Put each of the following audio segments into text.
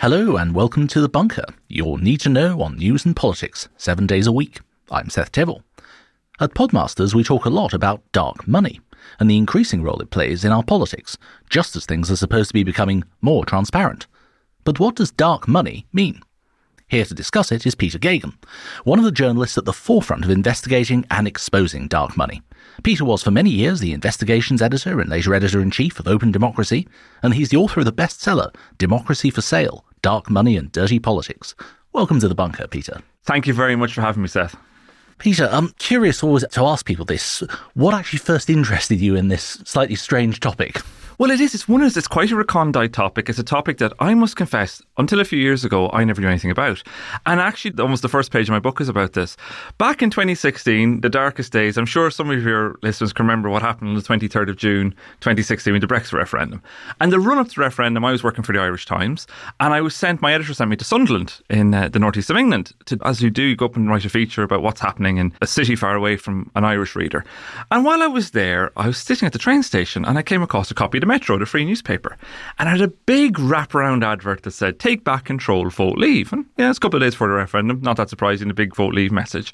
Hello and welcome to The Bunker, your need to know on news and politics, seven days a week. I'm Seth Thévoz. At Podmasters, we talk a lot about dark money and the increasing role it plays in our politics, just as things are supposed to be becoming more transparent. But what does dark money mean? Here to discuss it is Peter Geoghegan, one of the journalists at the forefront of investigating and exposing dark money. Peter was for many years the investigations editor and later editor in chief of Open Democracy, and he's the author of the bestseller Democracy for Sale Dark Money and Dirty Politics. Welcome to the bunker, Peter. Thank you very much for having me, Seth. Peter, I'm curious always to ask people this. What actually first interested you in this slightly strange topic? Well, it is. It's one of it's quite a recondite topic. It's a topic that I must confess, until a few years ago, I never knew anything about. And actually, almost the first page of my book is about this. Back in 2016, the darkest days, I'm sure some of your listeners can remember what happened on the 23rd of June 2016 with the Brexit referendum. And the run up to the referendum, I was working for the Irish Times, and I was sent. My editor sent me to Sunderland in uh, the northeast of England. To, as you do, you go up and write a feature about what's happening in a city far away from an Irish reader. And while I was there, I was sitting at the train station, and I came across a copy of the Metro, the free newspaper, and had a big wraparound advert that said, Take back control, vote leave. And yeah, it's a couple of days before the referendum, not that surprising, the big vote leave message.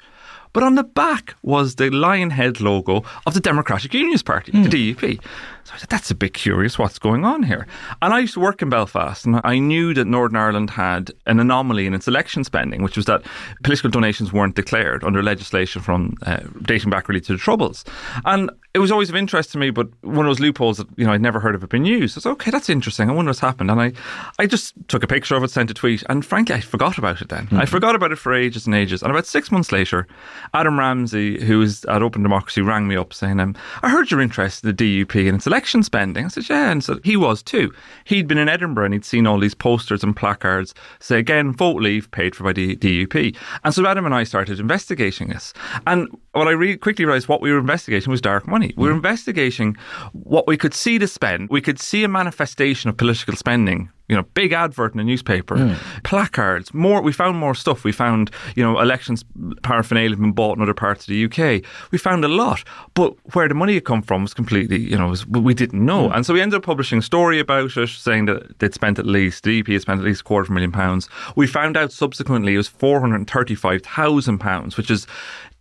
But on the back was the lion head logo of the Democratic Unionist Party, mm. the DUP. So I said, that's a bit curious what's going on here. And I used to work in Belfast, and I knew that Northern Ireland had an anomaly in its election spending, which was that political donations weren't declared under legislation from uh, dating back really to the Troubles. And it was always of interest to me, but one of those loopholes that you know I'd never heard of it being used. I was okay, that's interesting. I wonder what's happened, and I, I just took a picture of it, sent a tweet, and frankly, I forgot about it. Then mm-hmm. I forgot about it for ages and ages. And about six months later, Adam Ramsey, who is at Open Democracy, rang me up saying, um, "I heard you're interested in the DUP and its election spending." I said, "Yeah," and so he was too. He'd been in Edinburgh and he'd seen all these posters and placards say again, vote leave paid for by the DUP. And so Adam and I started investigating this. And what I really quickly realised what we were investigating was dark money. We were mm. investigating what we could see to spend. We could see a manifestation of political spending you know, big advert in a newspaper, mm. placards, more. We found more stuff. We found, you know, elections paraphernalia been bought in other parts of the UK. We found a lot, but where the money had come from was completely, you know, was, we didn't know. Mm. And so we ended up publishing a story about it, saying that they'd spent at least, the EP had spent at least a quarter of a million pounds. We found out subsequently it was four hundred and thirty-five thousand pounds, which is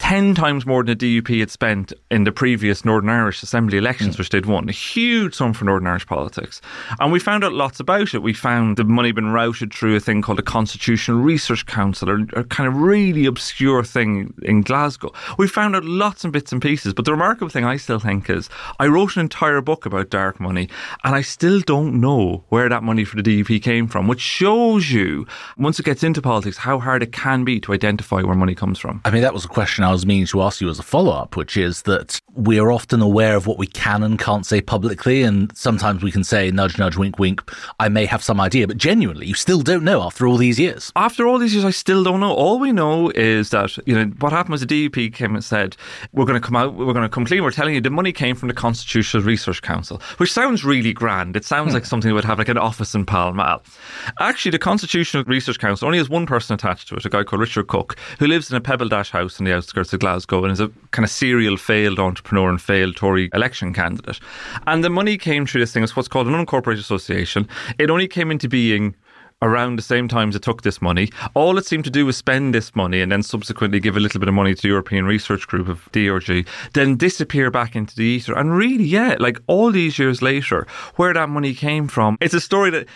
10 times more than the DUP had spent in the previous Northern Irish Assembly elections, mm. which they'd won. A huge sum for Northern Irish politics. And we found out lots about it. We found the money been routed through a thing called the Constitutional Research Council, or a kind of really obscure thing in Glasgow. We found out lots and bits and pieces. But the remarkable thing I still think is I wrote an entire book about dark money, and I still don't know where that money for the DUP came from, which shows you, once it gets into politics, how hard it can be to identify where money comes from. I mean, that was a question I was meaning to ask you as a follow up, which is that we are often aware of what we can and can't say publicly. And sometimes we can say, nudge, nudge, wink, wink, I may have some idea. But genuinely, you still don't know after all these years. After all these years, I still don't know. All we know is that, you know, what happened was the DUP came and said, we're going to come out, we're going to come clean. We're telling you the money came from the Constitutional Research Council, which sounds really grand. It sounds hmm. like something that would have like an office in Pall Mall. Actually, the Constitutional Research Council only has one person attached to it, a guy called Richard Cook, who lives in a Pebble Dash house in the outskirts of Glasgow and is a kind of serial failed entrepreneur and failed Tory election candidate. And the money came through this thing, it's what's called an unincorporated association. It only came into being around the same time as it took this money. All it seemed to do was spend this money and then subsequently give a little bit of money to the European Research Group of ERG, then disappear back into the ether. And really, yeah, like all these years later, where that money came from, it's a story that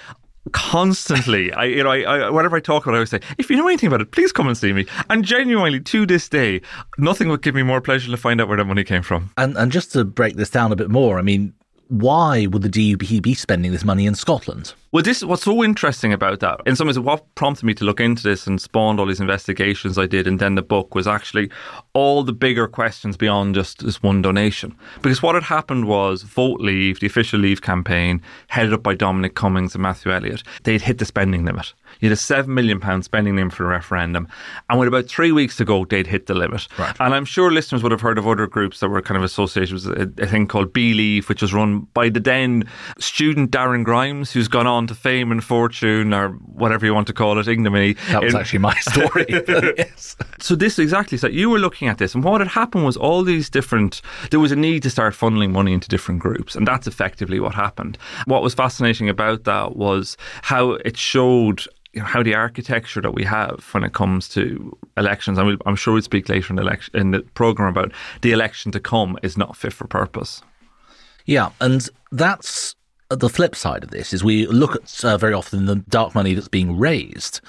constantly. I, you know, I, I, whatever I talk about, I always say, if you know anything about it, please come and see me. And genuinely, to this day, nothing would give me more pleasure to find out where that money came from. And and just to break this down a bit more, I mean, why would the DUP be spending this money in Scotland? Well, this what's so interesting about that. In some ways, what prompted me to look into this and spawned all these investigations I did, and then the book was actually all the bigger questions beyond just this one donation. Because what had happened was Vote Leave, the official Leave campaign, headed up by Dominic Cummings and Matthew Elliott, they'd hit the spending limit. You had a seven million pound spending limit for the referendum, and with about three weeks to go, they'd hit the limit. Right. And I'm sure listeners would have heard of other groups that were kind of associated with a, a thing called Beleave, which was run by the then student Darren Grimes, who's gone on on to fame and fortune or whatever you want to call it, ignominy. That was in, actually my story. yes. So this exactly so you were looking at this and what had happened was all these different there was a need to start funneling money into different groups and that's effectively what happened. What was fascinating about that was how it showed you know, how the architecture that we have when it comes to elections, and I'm sure we'll speak later in the, election, in the program about the election to come, is not fit for purpose. Yeah, and that's the flip side of this is we look at uh, very often the dark money that's being raised,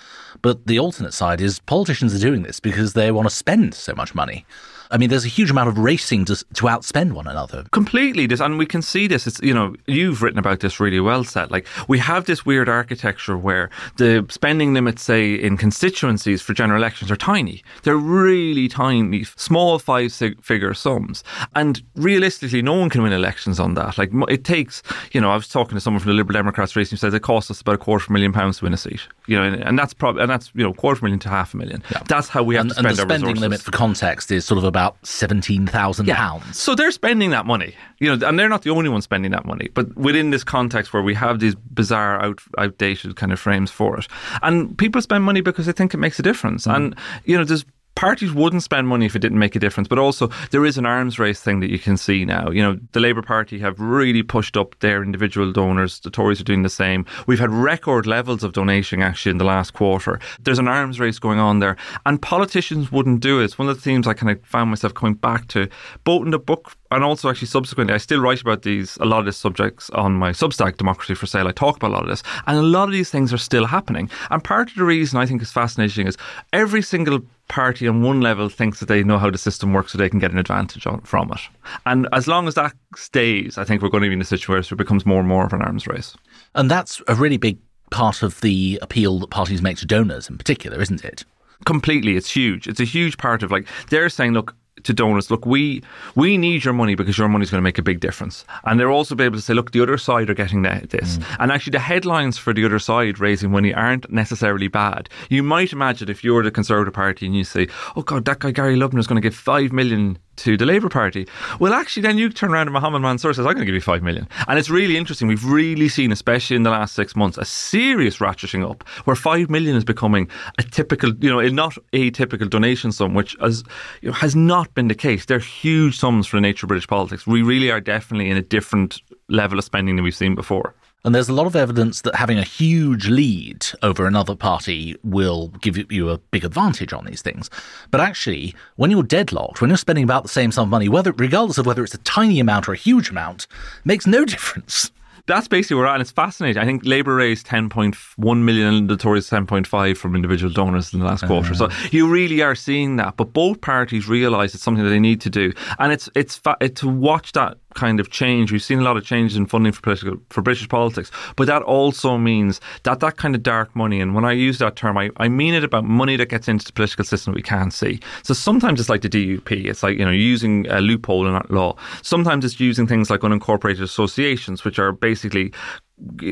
but the alternate side is politicians are doing this because they want to spend so much money. I mean, there's a huge amount of racing to, to outspend one another. Completely. This, and we can see this. It's, you know, you've written about this really well, Seth. Like, we have this weird architecture where the spending limits, say, in constituencies for general elections are tiny. They're really tiny, small five figure sums. And realistically, no one can win elections on that. Like, it takes, you know, I was talking to someone from the Liberal Democrats recently who says it costs us about a quarter of a million pounds to win a seat. You know, and, and that's probably, and that's, you know, quarter of a million to half a million. Yeah. That's how we have and, to spend and the our spending limit for context is sort of about about seventeen thousand yeah. pounds. So they're spending that money, you know, and they're not the only ones spending that money. But within this context where we have these bizarre, out, outdated kind of frames for it, and people spend money because they think it makes a difference, mm. and you know, there's parties wouldn't spend money if it didn't make a difference. But also, there is an arms race thing that you can see now. You know, the Labour Party have really pushed up their individual donors. The Tories are doing the same. We've had record levels of donation actually in the last quarter. There's an arms race going on there, and politicians wouldn't do it. It's one of the themes I kind of found myself coming back to, both in the book and also actually subsequently, I still write about these a lot of these subjects on my Substack, Democracy for Sale. I talk about a lot of this, and a lot of these things are still happening. And part of the reason I think is fascinating is every single party on one level thinks that they know how the system works so they can get an advantage on, from it. And as long as that stays, I think we're going to be in a situation where it becomes more and more of an arms race. And that's a really big part of the appeal that parties make to donors in particular, isn't it? Completely. It's huge. It's a huge part of like, they're saying, look, to donors, look, we we need your money because your money is going to make a big difference. And they're also be able to say, look, the other side are getting this. Mm. And actually, the headlines for the other side raising money aren't necessarily bad. You might imagine if you're the Conservative Party and you say, oh God, that guy Gary Lubner is going to give five million to the Labour Party. Well, actually, then you turn around and Mohammed Mansour says, I'm going to give you five million. And it's really interesting. We've really seen, especially in the last six months, a serious ratcheting up where five million is becoming a typical, you know, not a typical donation sum, which has, you know, has not been the case. They're huge sums for the nature of British politics. We really are definitely in a different level of spending than we've seen before. And there's a lot of evidence that having a huge lead over another party will give you a big advantage on these things. But actually, when you're deadlocked, when you're spending about the same sum of money, whether regardless of whether it's a tiny amount or a huge amount, makes no difference that's basically where we're at. And it's fascinating. I think Labour raised 10.1 million and the Tories 10.5 from individual donors in the last uh quarter. So uh-huh. you really are seeing that. But both parties realise it's something that they need to do. And it's, it's, fa- it, to watch that kind of change. We've seen a lot of changes in funding for political for British politics, but that also means that that kind of dark money. And when I use that term, I, I mean it about money that gets into the political system that we can't see. So sometimes it's like the DUP. It's like you know using a loophole in that law. Sometimes it's using things like unincorporated associations, which are basically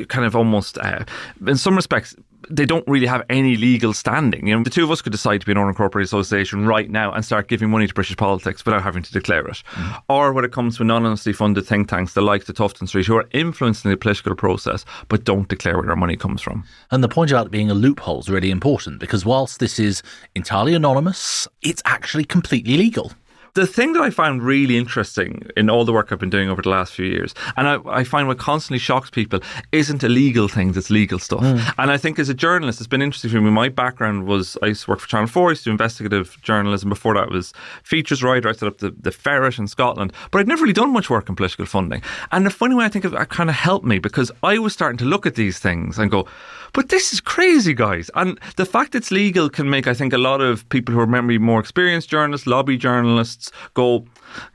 kind of almost, uh, in some respects, they don't really have any legal standing. You know, the two of us could decide to be an unincorporated association right now and start giving money to British politics without having to declare it. Mm. Or when it comes to anonymously funded think tanks, the likes of Tufton Street, who are influencing the political process but don't declare where their money comes from. And the point about it being a loophole is really important because whilst this is entirely anonymous, it's actually completely legal the thing that I found really interesting in all the work I've been doing over the last few years, and I, I find what constantly shocks people, isn't illegal things, it's legal stuff. Mm. And I think as a journalist, it's been interesting for me. My background was I used to work for Channel 4, I used to do investigative journalism. Before that, was features writer. I set up the, the Ferret in Scotland, but I'd never really done much work in political funding. And the funny way I think of it kind of helped me because I was starting to look at these things and go, but this is crazy, guys. And the fact it's legal can make, I think, a lot of people who are maybe more experienced journalists, lobby journalists, go,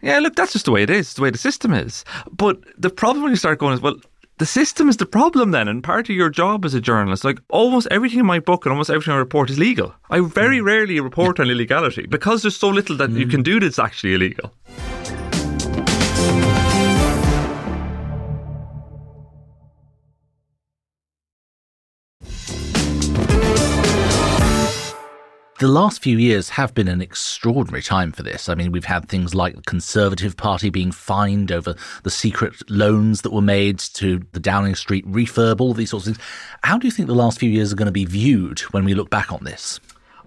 yeah, look, that's just the way it is, the way the system is. But the problem when you start going is, well, the system is the problem then, and part of your job as a journalist, like almost everything in my book and almost everything I report is legal. I very mm. rarely report on illegality because there's so little that mm. you can do that's actually illegal. The last few years have been an extraordinary time for this. I mean, we've had things like the Conservative Party being fined over the secret loans that were made to the Downing Street refurb, all these sorts of things. How do you think the last few years are going to be viewed when we look back on this?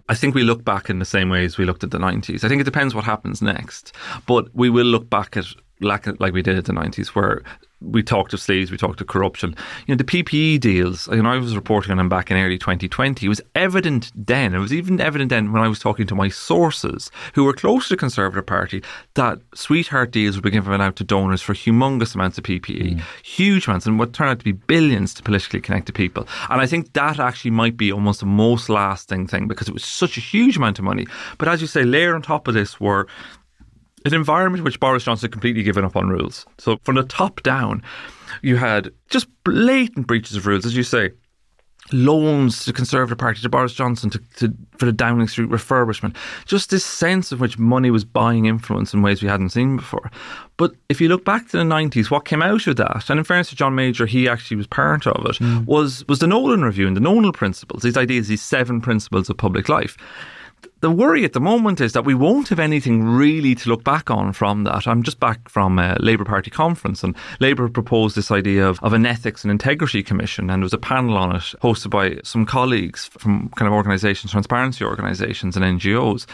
I think we look back in the same way as we looked at the 90s. I think it depends what happens next, but we will look back at like, like we did at the 90s, where we talked of sleaze, we talked of corruption. You know, the PPE deals, you know, I was reporting on them back in early 2020. It was evident then, it was even evident then when I was talking to my sources who were close to the Conservative Party that sweetheart deals were being given out to donors for humongous amounts of PPE, mm. huge amounts, and what turned out to be billions to politically connected people. And I think that actually might be almost the most lasting thing because it was such a huge amount of money. But as you say, layer on top of this were an environment which Boris Johnson had completely given up on rules. So from the top down, you had just blatant breaches of rules, as you say. Loans to the Conservative Party, to Boris Johnson, to, to, for the Downing Street refurbishment. Just this sense of which money was buying influence in ways we hadn't seen before. But if you look back to the 90s, what came out of that, and in fairness to John Major, he actually was part of it, mm. was, was the Nolan Review and the Nolan Principles, these ideas, these seven principles of public life the worry at the moment is that we won't have anything really to look back on from that. I'm just back from a Labour Party conference, and Labour proposed this idea of, of an ethics and integrity commission, and there was a panel on it hosted by some colleagues from kind of organisations, transparency organisations, and NGOs.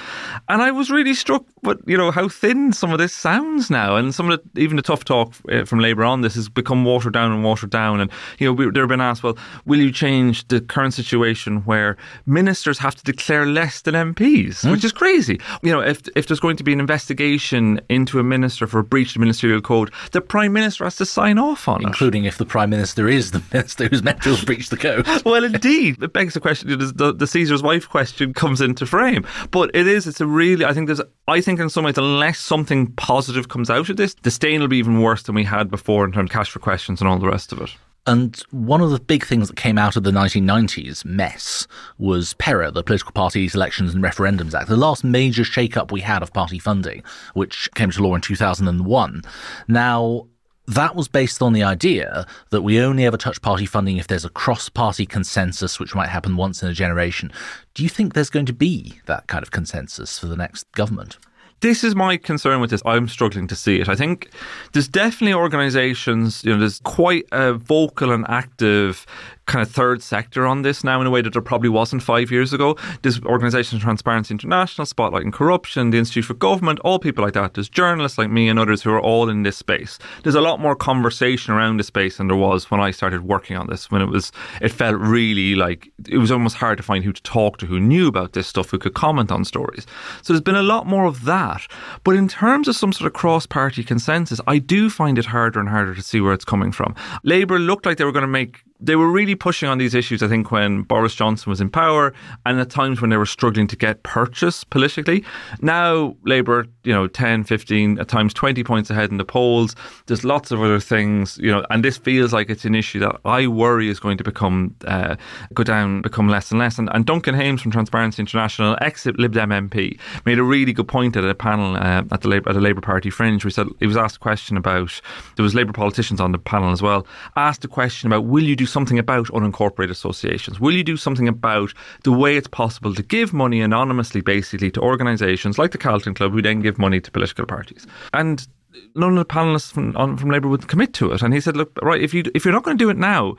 And I was really struck with you know how thin some of this sounds now, and some of the even the tough talk uh, from Labour on this has become watered down and watered down. And you know they've been asked, well, will you change the current situation where ministers have to declare less than MPs? Mm. which is crazy. You know, if if there's going to be an investigation into a minister for a breach of the ministerial code, the prime minister has to sign off on including it, including if the prime minister is the minister who's meant to have breached the code. well, indeed, it begs the question: the, the Caesar's wife question comes into frame. But it is. It's a really. I think there's. I think in some ways, unless something positive comes out of this, the stain will be even worse than we had before in terms of cash for questions and all the rest of it. And one of the big things that came out of the 1990s mess was PERA, the Political Parties Elections and Referendums Act, the last major shake-up we had of party funding, which came to law in 2001. Now, that was based on the idea that we only ever touch party funding if there's a cross party consensus, which might happen once in a generation. Do you think there's going to be that kind of consensus for the next government? This is my concern with this. I'm struggling to see it. I think there's definitely organisations, you know, there's quite a vocal and active kind of third sector on this now in a way that there probably wasn't five years ago. This organization, Transparency International, Spotlight on Corruption, the Institute for Government, all people like that. There's journalists like me and others who are all in this space. There's a lot more conversation around this space than there was when I started working on this. When it was, it felt really like it was almost hard to find who to talk to, who knew about this stuff, who could comment on stories. So there's been a lot more of that. But in terms of some sort of cross-party consensus, I do find it harder and harder to see where it's coming from. Labour looked like they were going to make they were really pushing on these issues, I think, when Boris Johnson was in power and at times when they were struggling to get purchase politically. Now, Labour, you know, 10, 15, at times 20 points ahead in the polls. There's lots of other things, you know, and this feels like it's an issue that I worry is going to become, uh, go down, become less and less. And, and Duncan Hames from Transparency International, ex Lib Dem MP, made a really good point at a panel uh, at the Labour, at a Labour Party fringe. We said he was asked a question about, there was Labour politicians on the panel as well, asked a question about, will you do something about unincorporated associations? Will you do something about the way it's possible to give money anonymously, basically, to organisations like the Carlton Club, who then give money to political parties? And none of the panelists from, on, from Labour would commit to it. And he said, look, right, if you if you're not going to do it now,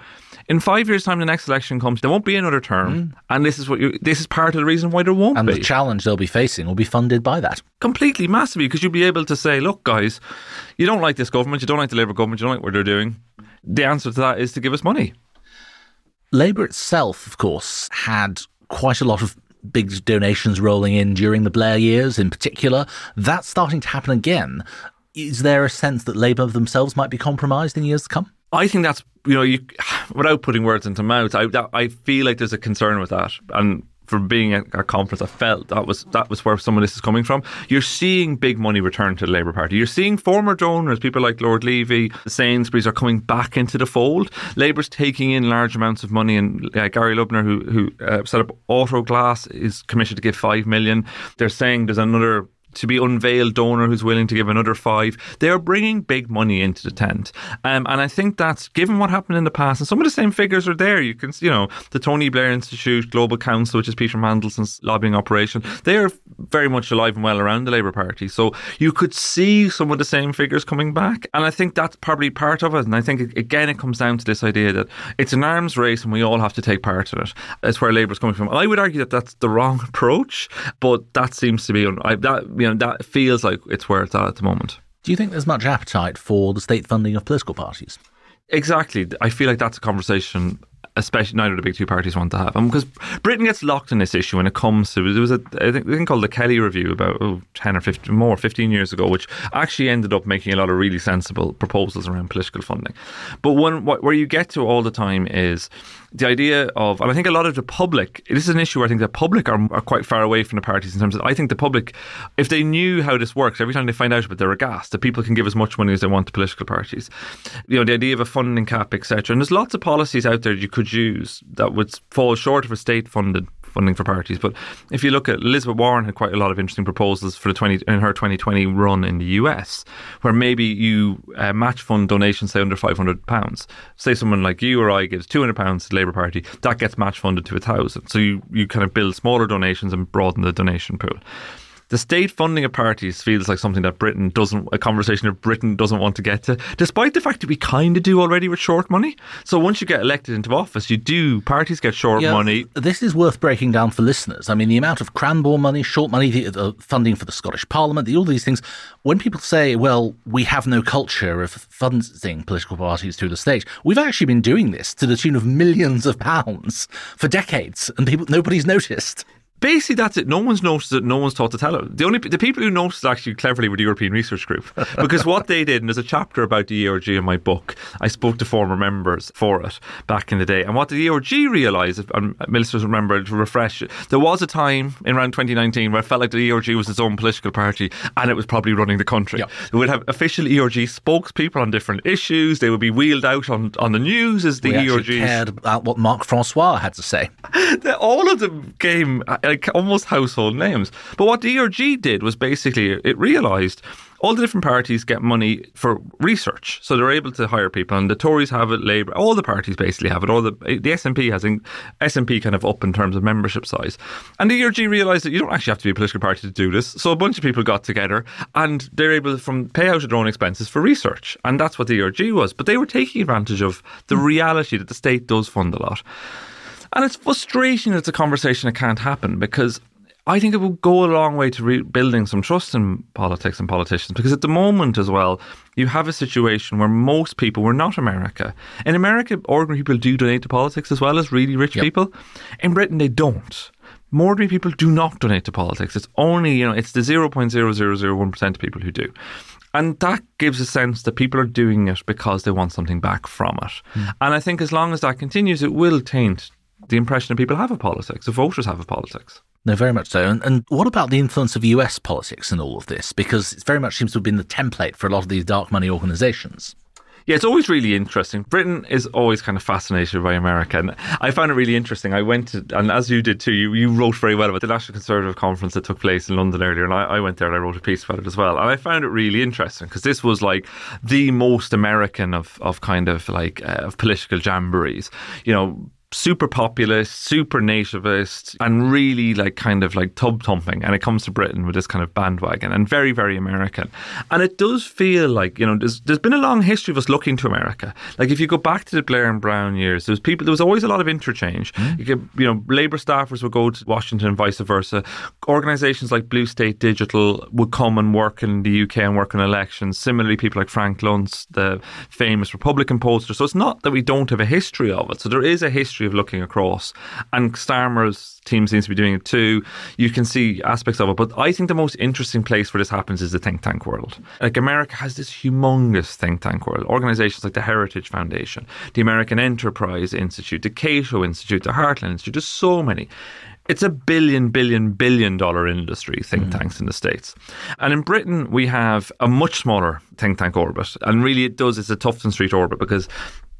in five years' time, the next election comes, there won't be another term, mm. and this is what you, this is part of the reason why there won't and be. And the challenge they'll be facing will be funded by that completely, massively, because you'll be able to say, look, guys, you don't like this government, you don't like the Labour government, you don't like what they're doing. The answer to that is to give us money. Labour itself, of course, had quite a lot of big donations rolling in during the Blair years in particular. That's starting to happen again. Is there a sense that Labour themselves might be compromised in years to come? I think that's you know you without putting words into mouth. I I feel like there's a concern with that, and for being at a conference, I felt that was that was where some of this is coming from. You're seeing big money return to the Labour Party. You're seeing former donors, people like Lord Levy, the Sainsbury's, are coming back into the fold. Labour's taking in large amounts of money, and uh, Gary Lubner, who who uh, set up Autoglass, is commissioned to give five million. They're saying there's another to be unveiled donor who's willing to give another five. They are bringing big money into the tent. Um, and I think that's given what happened in the past, and some of the same figures are there. You can, you know, the Tony Blair Institute, Global Counsel, which is Peter Mandelson's lobbying operation, they are very much alive and well around the Labour Party. So you could see some of the same figures coming back. And I think that's probably part of it. And I think, again, it comes down to this idea that it's an arms race and we all have to take part in it. That's where Labour's coming from. I would argue that that's the wrong approach, but that seems to be, I, that, you know, that feels like it's where it's at at the moment. Do you think there's much appetite for the state funding of political parties? Exactly. I feel like that's a conversation especially neither of the big two parties want to have. Um, and because Britain gets locked in this issue when it comes to there was a I think, thing called the Kelly Review about oh, 10 or 15 more 15 years ago, which actually ended up making a lot of really sensible proposals around political funding. But one where you get to all the time is the idea of, and I think a lot of the public, this is an issue where I think the public are, are quite far away from the parties in terms of, I think the public, if they knew how this works, every time they find out about it, they're aghast that people can give as much money as they want to political parties. You know, the idea of a funding cap, etc. And there's lots of policies out there you could use that would fall short of a state funded funding for parties. But if you look at Elizabeth Warren had quite a lot of interesting proposals for the 20 in her 2020 run in the US, where maybe you uh, match fund donations say under 500 pounds. Say someone like you or I gives 200 pounds to the Labour Party, that gets match funded to a thousand. So you you kind of build smaller donations and broaden the donation pool the state funding of parties feels like something that Britain doesn't, a conversation that Britain doesn't want to get to, despite the fact that we kind of do already with short money. So once you get elected into office, you do, parties get short yeah, money. This is worth breaking down for listeners. I mean, the amount of Cranborne money, short money, the, the funding for the Scottish Parliament, the, all these things. When people say, well, we have no culture of funding political parties through the state, we've actually been doing this to the tune of millions of pounds for decades, and people nobody's noticed basically that's it. No one's noticed it. No one's taught to tell it. The only the people who noticed it actually cleverly were the European Research Group because what they did, and there's a chapter about the ERG in my book. I spoke to former members for it back in the day, and what the ERG realised, and um, ministers remember to refresh, there was a time in around 2019 where it felt like the ERG was its own political party, and it was probably running the country. Yep. It would have official ERG spokespeople on different issues. They would be wheeled out on, on the news as the we ERG cared about what Mark Francois had to say. All of them came like almost household names. But what the ERG did was basically it realised all the different parties get money for research, so they're able to hire people. And the Tories have it, Labour, all the parties basically have it. All the the SNP has SNP kind of up in terms of membership size. And the ERG realised that you don't actually have to be a political party to do this. So a bunch of people got together and they're able to from pay out their own expenses for research, and that's what the ERG was. But they were taking advantage of the reality that the state does fund a lot. And it's frustrating it's a conversation that can't happen because I think it will go a long way to rebuilding some trust in politics and politicians because at the moment as well, you have a situation where most people, we're not America. In America, ordinary people do donate to politics as well as really rich yep. people. In Britain, they don't. More ordinary people do not donate to politics. It's only, you know, it's the 0.0001% of people who do. And that gives a sense that people are doing it because they want something back from it. Mm. And I think as long as that continues, it will taint the impression that people have of politics, the voters have of politics. No, very much so. And, and what about the influence of US politics in all of this? Because it very much seems to have been the template for a lot of these dark money organizations. Yeah, it's always really interesting. Britain is always kind of fascinated by America. And I found it really interesting. I went to, and as you did too, you, you wrote very well about the National Conservative Conference that took place in London earlier. And I, I went there and I wrote a piece about it as well. And I found it really interesting because this was like the most American of, of kind of like uh, of political jamborees. You know, super populist, super nativist, and really like kind of like tub thumping. And it comes to Britain with this kind of bandwagon and very, very American. And it does feel like, you know, there's, there's been a long history of us looking to America. Like if you go back to the Blair and Brown years, there was people, there was always a lot of interchange. Mm. You, could, you know, Labour staffers would go to Washington and vice versa. Organisations like Blue State Digital would come and work in the UK and work on elections. Similarly, people like Frank Luntz, the famous Republican pollster. So it's not that we don't have a history of it. So there is a history history of looking across. And Starmer's team seems to be doing it too. You can see aspects of it. But I think the most interesting place where this happens is the think tank world. Like America has this humongous think tank world. Organizations like the Heritage Foundation, the American Enterprise Institute, the Cato Institute, the Heartland Institute. There's so many it's a billion, billion, billion dollar industry, think mm. tanks in the States. And in Britain, we have a much smaller think tank orbit. And really, it does, it's a Tufton Street orbit because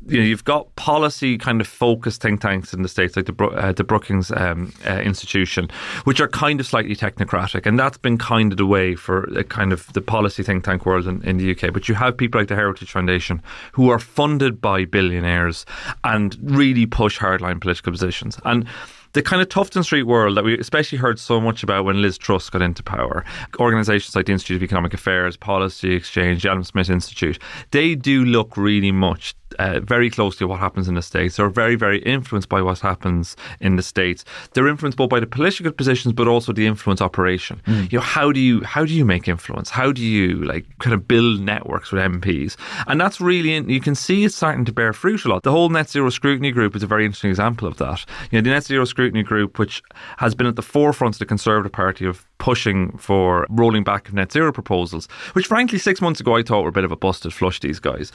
you know, you've got policy kind of focused think tanks in the states, like the uh, the Brookings um, uh, Institution, which are kind of slightly technocratic, and that's been kind of the way for a kind of the policy think tank world in, in the UK. But you have people like the Heritage Foundation who are funded by billionaires and really push hardline political positions and the kind of Tufton Street world that we especially heard so much about when Liz Truss got into power, organisations like the Institute of Economic Affairs, Policy Exchange, the Adam Smith Institute, they do look really much uh, very closely what happens in the States. They're very, very influenced by what happens in the States. They're influenced both by the political positions, but also the influence operation. Mm. You know, how do you how do you make influence? How do you like kind of build networks with MPs? And that's really you can see it's starting to bear fruit a lot. The whole net zero scrutiny group is a very interesting example of that. You know, the net zero scrutiny group, which has been at the forefront of the Conservative Party of pushing for rolling back of net zero proposals, which frankly six months ago I thought were a bit of a busted flush. These guys,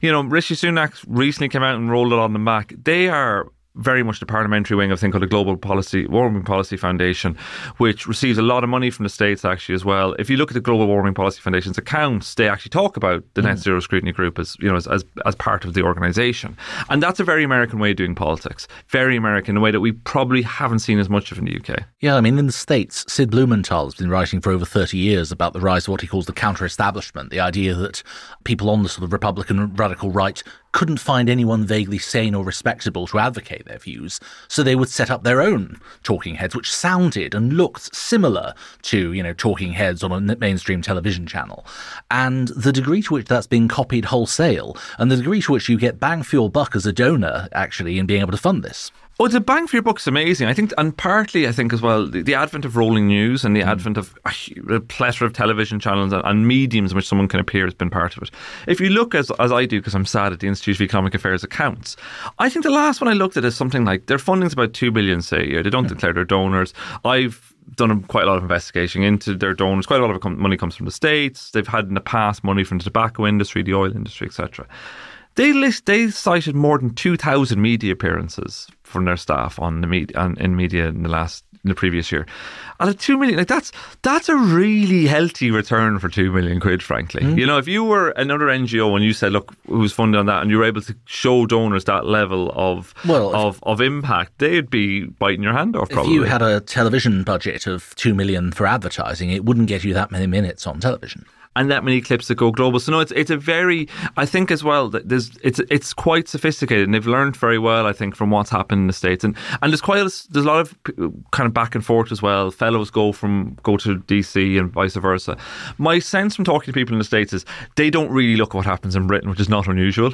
you know, Rishi Sunak recently came out and rolled it on the back. They are very much the parliamentary wing of a thing called the Global Policy Warming Policy Foundation, which receives a lot of money from the states actually as well. If you look at the Global Warming Policy Foundation's accounts, they actually talk about the mm. Net Zero Scrutiny Group as you know as, as, as part of the organisation, and that's a very American way of doing politics. Very American, in a way that we probably haven't seen as much of in the UK. Yeah, I mean, in the states, Sid Blumenthal has been writing for over thirty years about the rise of what he calls the counter-establishment, the idea that people on the sort of Republican radical right couldn't find anyone vaguely sane or respectable to advocate their views, so they would set up their own talking heads, which sounded and looked similar to, you know, talking heads on a mainstream television channel. And the degree to which that's being copied wholesale, and the degree to which you get bang for your buck as a donor, actually, in being able to fund this. Oh, the bang for your buck is amazing. I think, and partly, I think as well, the, the advent of rolling news and the mm. advent of a, a, plethora of television channels and, and, mediums in which someone can appear has been part of it. If you look as as I do, because I'm sad at the Institute of Economic Affairs accounts, I think the last one I looked at is something like their funding's about two billion say a year. They don't mm. declare their donors. I've done quite a lot of investigation into their donors. Quite a lot of money comes from the states. They've had in the past money from the tobacco industry, the oil industry, etc. They list they cited more than two thousand media appearances from their staff on the media on, in media in the last in the previous year. And at two million, like that's that's a really healthy return for two million quid, frankly. Mm. You know, if you were another NGO and you said, look, who's funded on that, and you were able to show donors that level of well, of, of impact, they'd be biting your hand off. Probably. If you had a television budget of two million for advertising, it wouldn't get you that many minutes on television and that many clips that go global. So no, it's it's a very I think as well that there's it's it's quite sophisticated and they've learned very well I think from what's happened in the states and and there's quite a, there's a lot of kind of back and forth as well. Fellows go from go to DC and vice versa. My sense from talking to people in the states is they don't really look at what happens in Britain, which is not unusual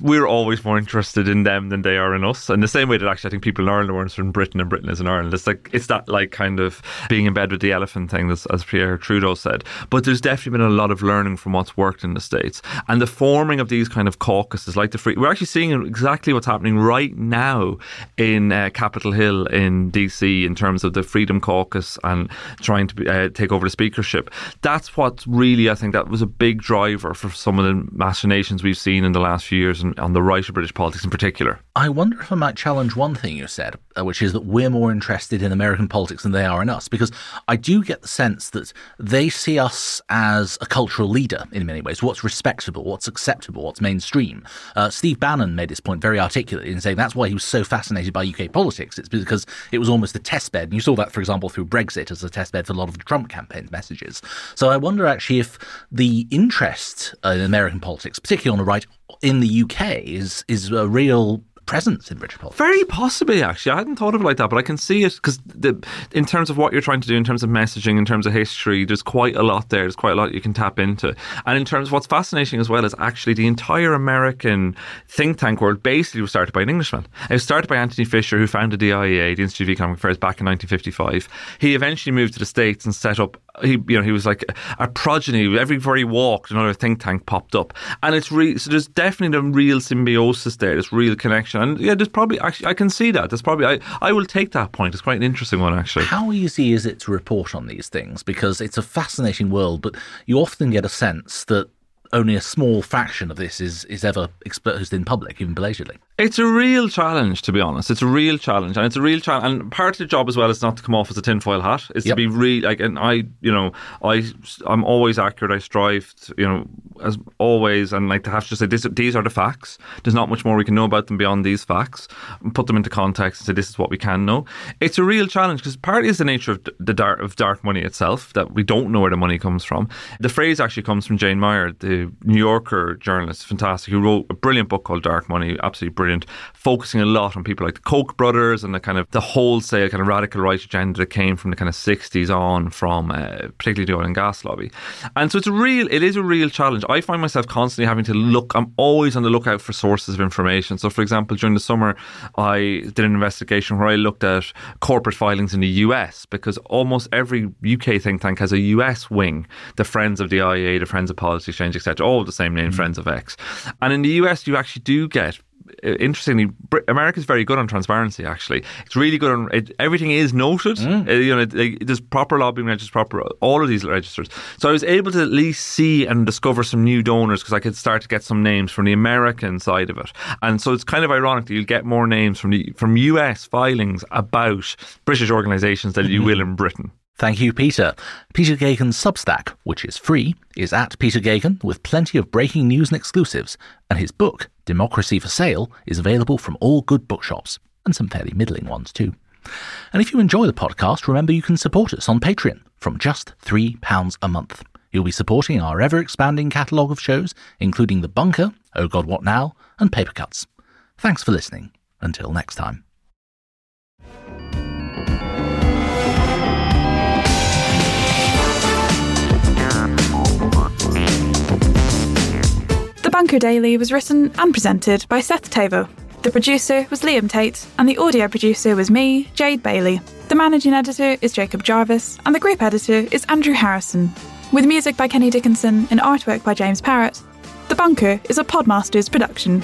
we're always more interested in them than they are in us. And the same way that actually I think people in Ireland are interested in Britain and Britain is in Ireland. It's like it's that like kind of being in bed with the elephant thing, as, as Pierre Trudeau said. But there's definitely been a lot of learning from what's worked in the States. And the forming of these kind of caucuses like the free we're actually seeing exactly what's happening right now in uh, Capitol Hill in DC in terms of the Freedom Caucus and trying to uh, take over the speakership. That's what really I think that was a big driver for some of the machinations we've seen in the last few years and on the right of British politics in particular. I wonder if I might challenge one thing you said, uh, which is that we're more interested in American politics than they are in us, because I do get the sense that they see us as a cultural leader in many ways. What's respectable, what's acceptable, what's mainstream. Uh, Steve Bannon made this point very articulately in saying that's why he was so fascinated by UK politics. It's because it was almost a testbed. And you saw that, for example, through Brexit as a testbed for a lot of the Trump campaign's messages. So I wonder actually if the interest in American politics, particularly on the right, in the UK is is a real presence in British politics. Very possibly, actually. I hadn't thought of it like that, but I can see it because in terms of what you're trying to do, in terms of messaging, in terms of history, there's quite a lot there. There's quite a lot you can tap into. And in terms of what's fascinating as well is actually the entire American think tank world basically was started by an Englishman. It was started by Anthony Fisher, who founded the IEA, the Institute of Economic Affairs, back in 1955. He eventually moved to the States and set up he you know he was like a progeny everywhere he walked another think tank popped up and it's real so there's definitely a real symbiosis there this real connection and yeah there's probably actually I can see that. There's probably I, I will take that point. It's quite an interesting one actually. How easy is it to report on these things? Because it's a fascinating world but you often get a sense that only a small fraction of this is, is ever exposed in public, even belatedly. It's a real challenge, to be honest. It's a real challenge, and it's a real challenge. And part of the job as well is not to come off as a tinfoil hat. Is yep. to be real. Like, and I, you know, I, I'm always accurate. I strive, to, you know, as always, and like to have to say this, these are the facts. There's not much more we can know about them beyond these facts. And put them into context and say this is what we can know. It's a real challenge because partly is the nature of the dark of dark money itself that we don't know where the money comes from. The phrase actually comes from Jane Mayer, the New Yorker journalist, fantastic, who wrote a brilliant book called Dark Money, absolutely brilliant, focusing a lot on people like the Koch brothers and the kind of the wholesale kind of radical right agenda that came from the kind of 60s on from uh, particularly the oil and gas lobby. And so it's a real, it is a real challenge. I find myself constantly having to look, I'm always on the lookout for sources of information. So for example, during the summer, I did an investigation where I looked at corporate filings in the US because almost every UK think tank has a US wing, the Friends of the IEA, the Friends of Policy Exchange, etc., all the same name, mm-hmm. Friends of X. And in the US, you actually do get interestingly, America is very good on transparency. Actually, it's really good on it, everything is noted. Mm. Uh, you know, it, there's proper lobbying registers, proper all of these registers. So I was able to at least see and discover some new donors because I could start to get some names from the American side of it. And so it's kind of ironic that you'll get more names from the from US filings about British organisations than you will in Britain. Thank you, Peter. Peter Geoghegan's Substack, which is free, is at Peter Geoghegan with plenty of breaking news and exclusives, and his book, Democracy for Sale, is available from all good bookshops, and some fairly middling ones too. And if you enjoy the podcast, remember you can support us on Patreon from just £3 a month. You'll be supporting our ever expanding catalogue of shows, including The Bunker, Oh God What Now, and Paper Cuts. Thanks for listening. Until next time. Bunker Daily was written and presented by Seth Thévoz. The producer was Liam Tait, and the audio producer was me, Jade Bailey. The managing editor is Jacob Jarvis, and the group editor is Andrew Harrison. With music by Kenny Dickinson and artwork by James Parrott, The Bunker is a Podmasters production.